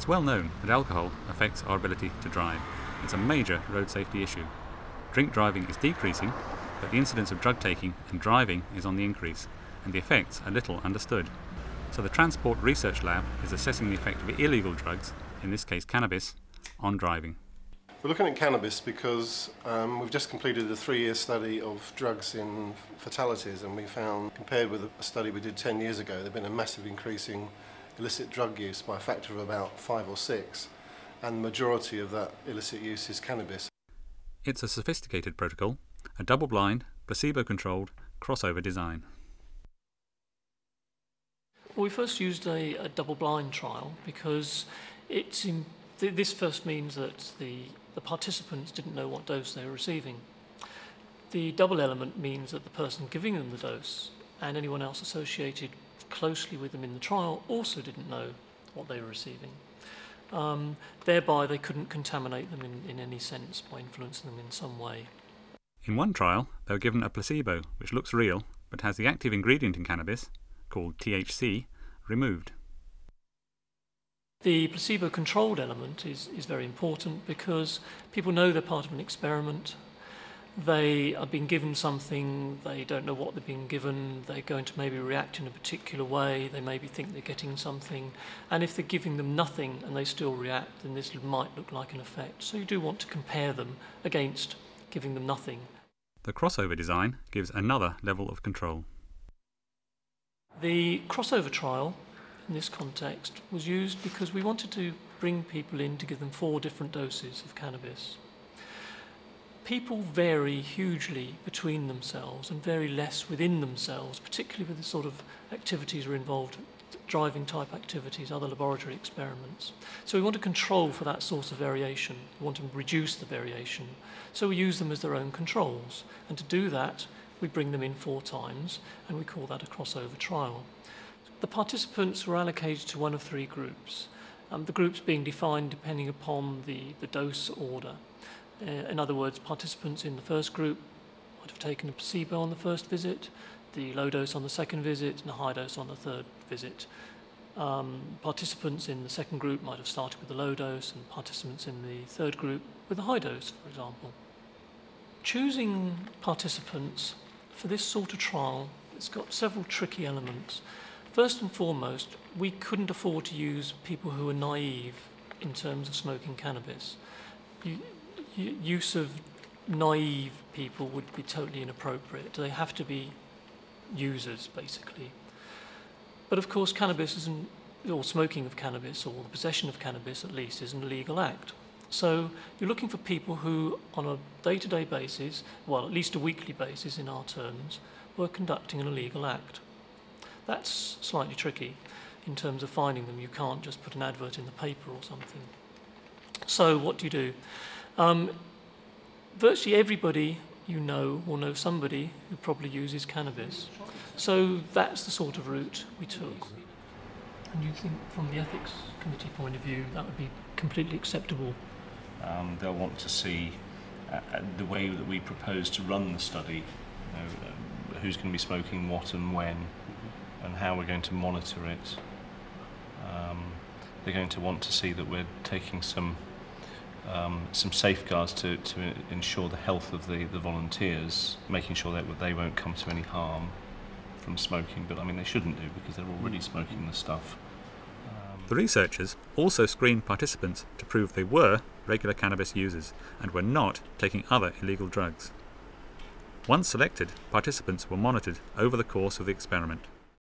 It's well known that alcohol affects our ability to drive. It's a major road safety issue. Drink driving is decreasing, but the incidence of drug taking and driving is on the increase, and the effects are little understood. So the Transport Research Lab is assessing the effect of illegal drugs, in this case cannabis, on driving. We're looking at cannabis because um, we've just completed a three year study of drugs in fatalities, and we found, compared with a study we did 10 years ago, there's been a massive increase in illicit drug use by a factor of about five or six, and the majority of that illicit use is cannabis. It's a sophisticated protocol, a double blind, placebo controlled, crossover design. Well, we first used a, a double blind trial because it's in, th- this first means that the, the participants didn't know what dose they were receiving. The double element means that the person giving them the dose and anyone else associated closely with them in the trial also didn't know what they were receiving. Um, thereby, they couldn't contaminate them in, in any sense by influencing them in some way. In one trial, they were given a placebo, which looks real but has the active ingredient in cannabis, called THC, removed. The placebo controlled element is, is very important because people know they're part of an experiment. They are being given something, they don't know what they're being given, they're going to maybe react in a particular way, they maybe think they're getting something. And if they're giving them nothing and they still react, then this might look like an effect. So you do want to compare them against giving them nothing. The crossover design gives another level of control. The crossover trial in this context was used because we wanted to bring people in to give them four different doses of cannabis. People vary hugely between themselves and vary less within themselves, particularly with the sort of activities are involved, driving type activities, other laboratory experiments. So we want to control for that sort of variation. We want to reduce the variation. So we use them as their own controls. And to do that, we bring them in four times, and we call that a crossover trial. The participants were allocated to one of three groups, um, the groups being defined depending upon the, the dose order. Uh, in other words, participants in the first group might have taken a placebo on the first visit, the low dose on the second visit, and the high dose on the third visit. Um, participants in the second group might have started with the low dose, and participants in the third group with the high dose, for example. Choosing participants for this sort of trial, it's got several tricky elements. First and foremost, we couldn't afford to use people who were naive in terms of smoking cannabis. You, use of naive people would be totally inappropriate. They have to be users, basically. But of course, cannabis isn't, or smoking of cannabis, or the possession of cannabis at least, is an illegal act. So you're looking for people who, on a day to day basis, well, at least a weekly basis in our terms, were conducting an illegal act. That's slightly tricky in terms of finding them. You can't just put an advert in the paper or something. So, what do you do? Um, virtually everybody you know will know somebody who probably uses cannabis. So, that's the sort of route we took. And you think, from the ethics committee point of view, that would be completely acceptable? Um, they'll want to see uh, the way that we propose to run the study, you know, uh, who's going to be smoking what and when, and how we're going to monitor it. Um, they're going to want to see that we're taking some um, some safeguards to, to ensure the health of the, the volunteers, making sure that they won't come to any harm from smoking. But I mean, they shouldn't do because they're already smoking the stuff. The researchers also screened participants to prove they were regular cannabis users and were not taking other illegal drugs. Once selected, participants were monitored over the course of the experiment.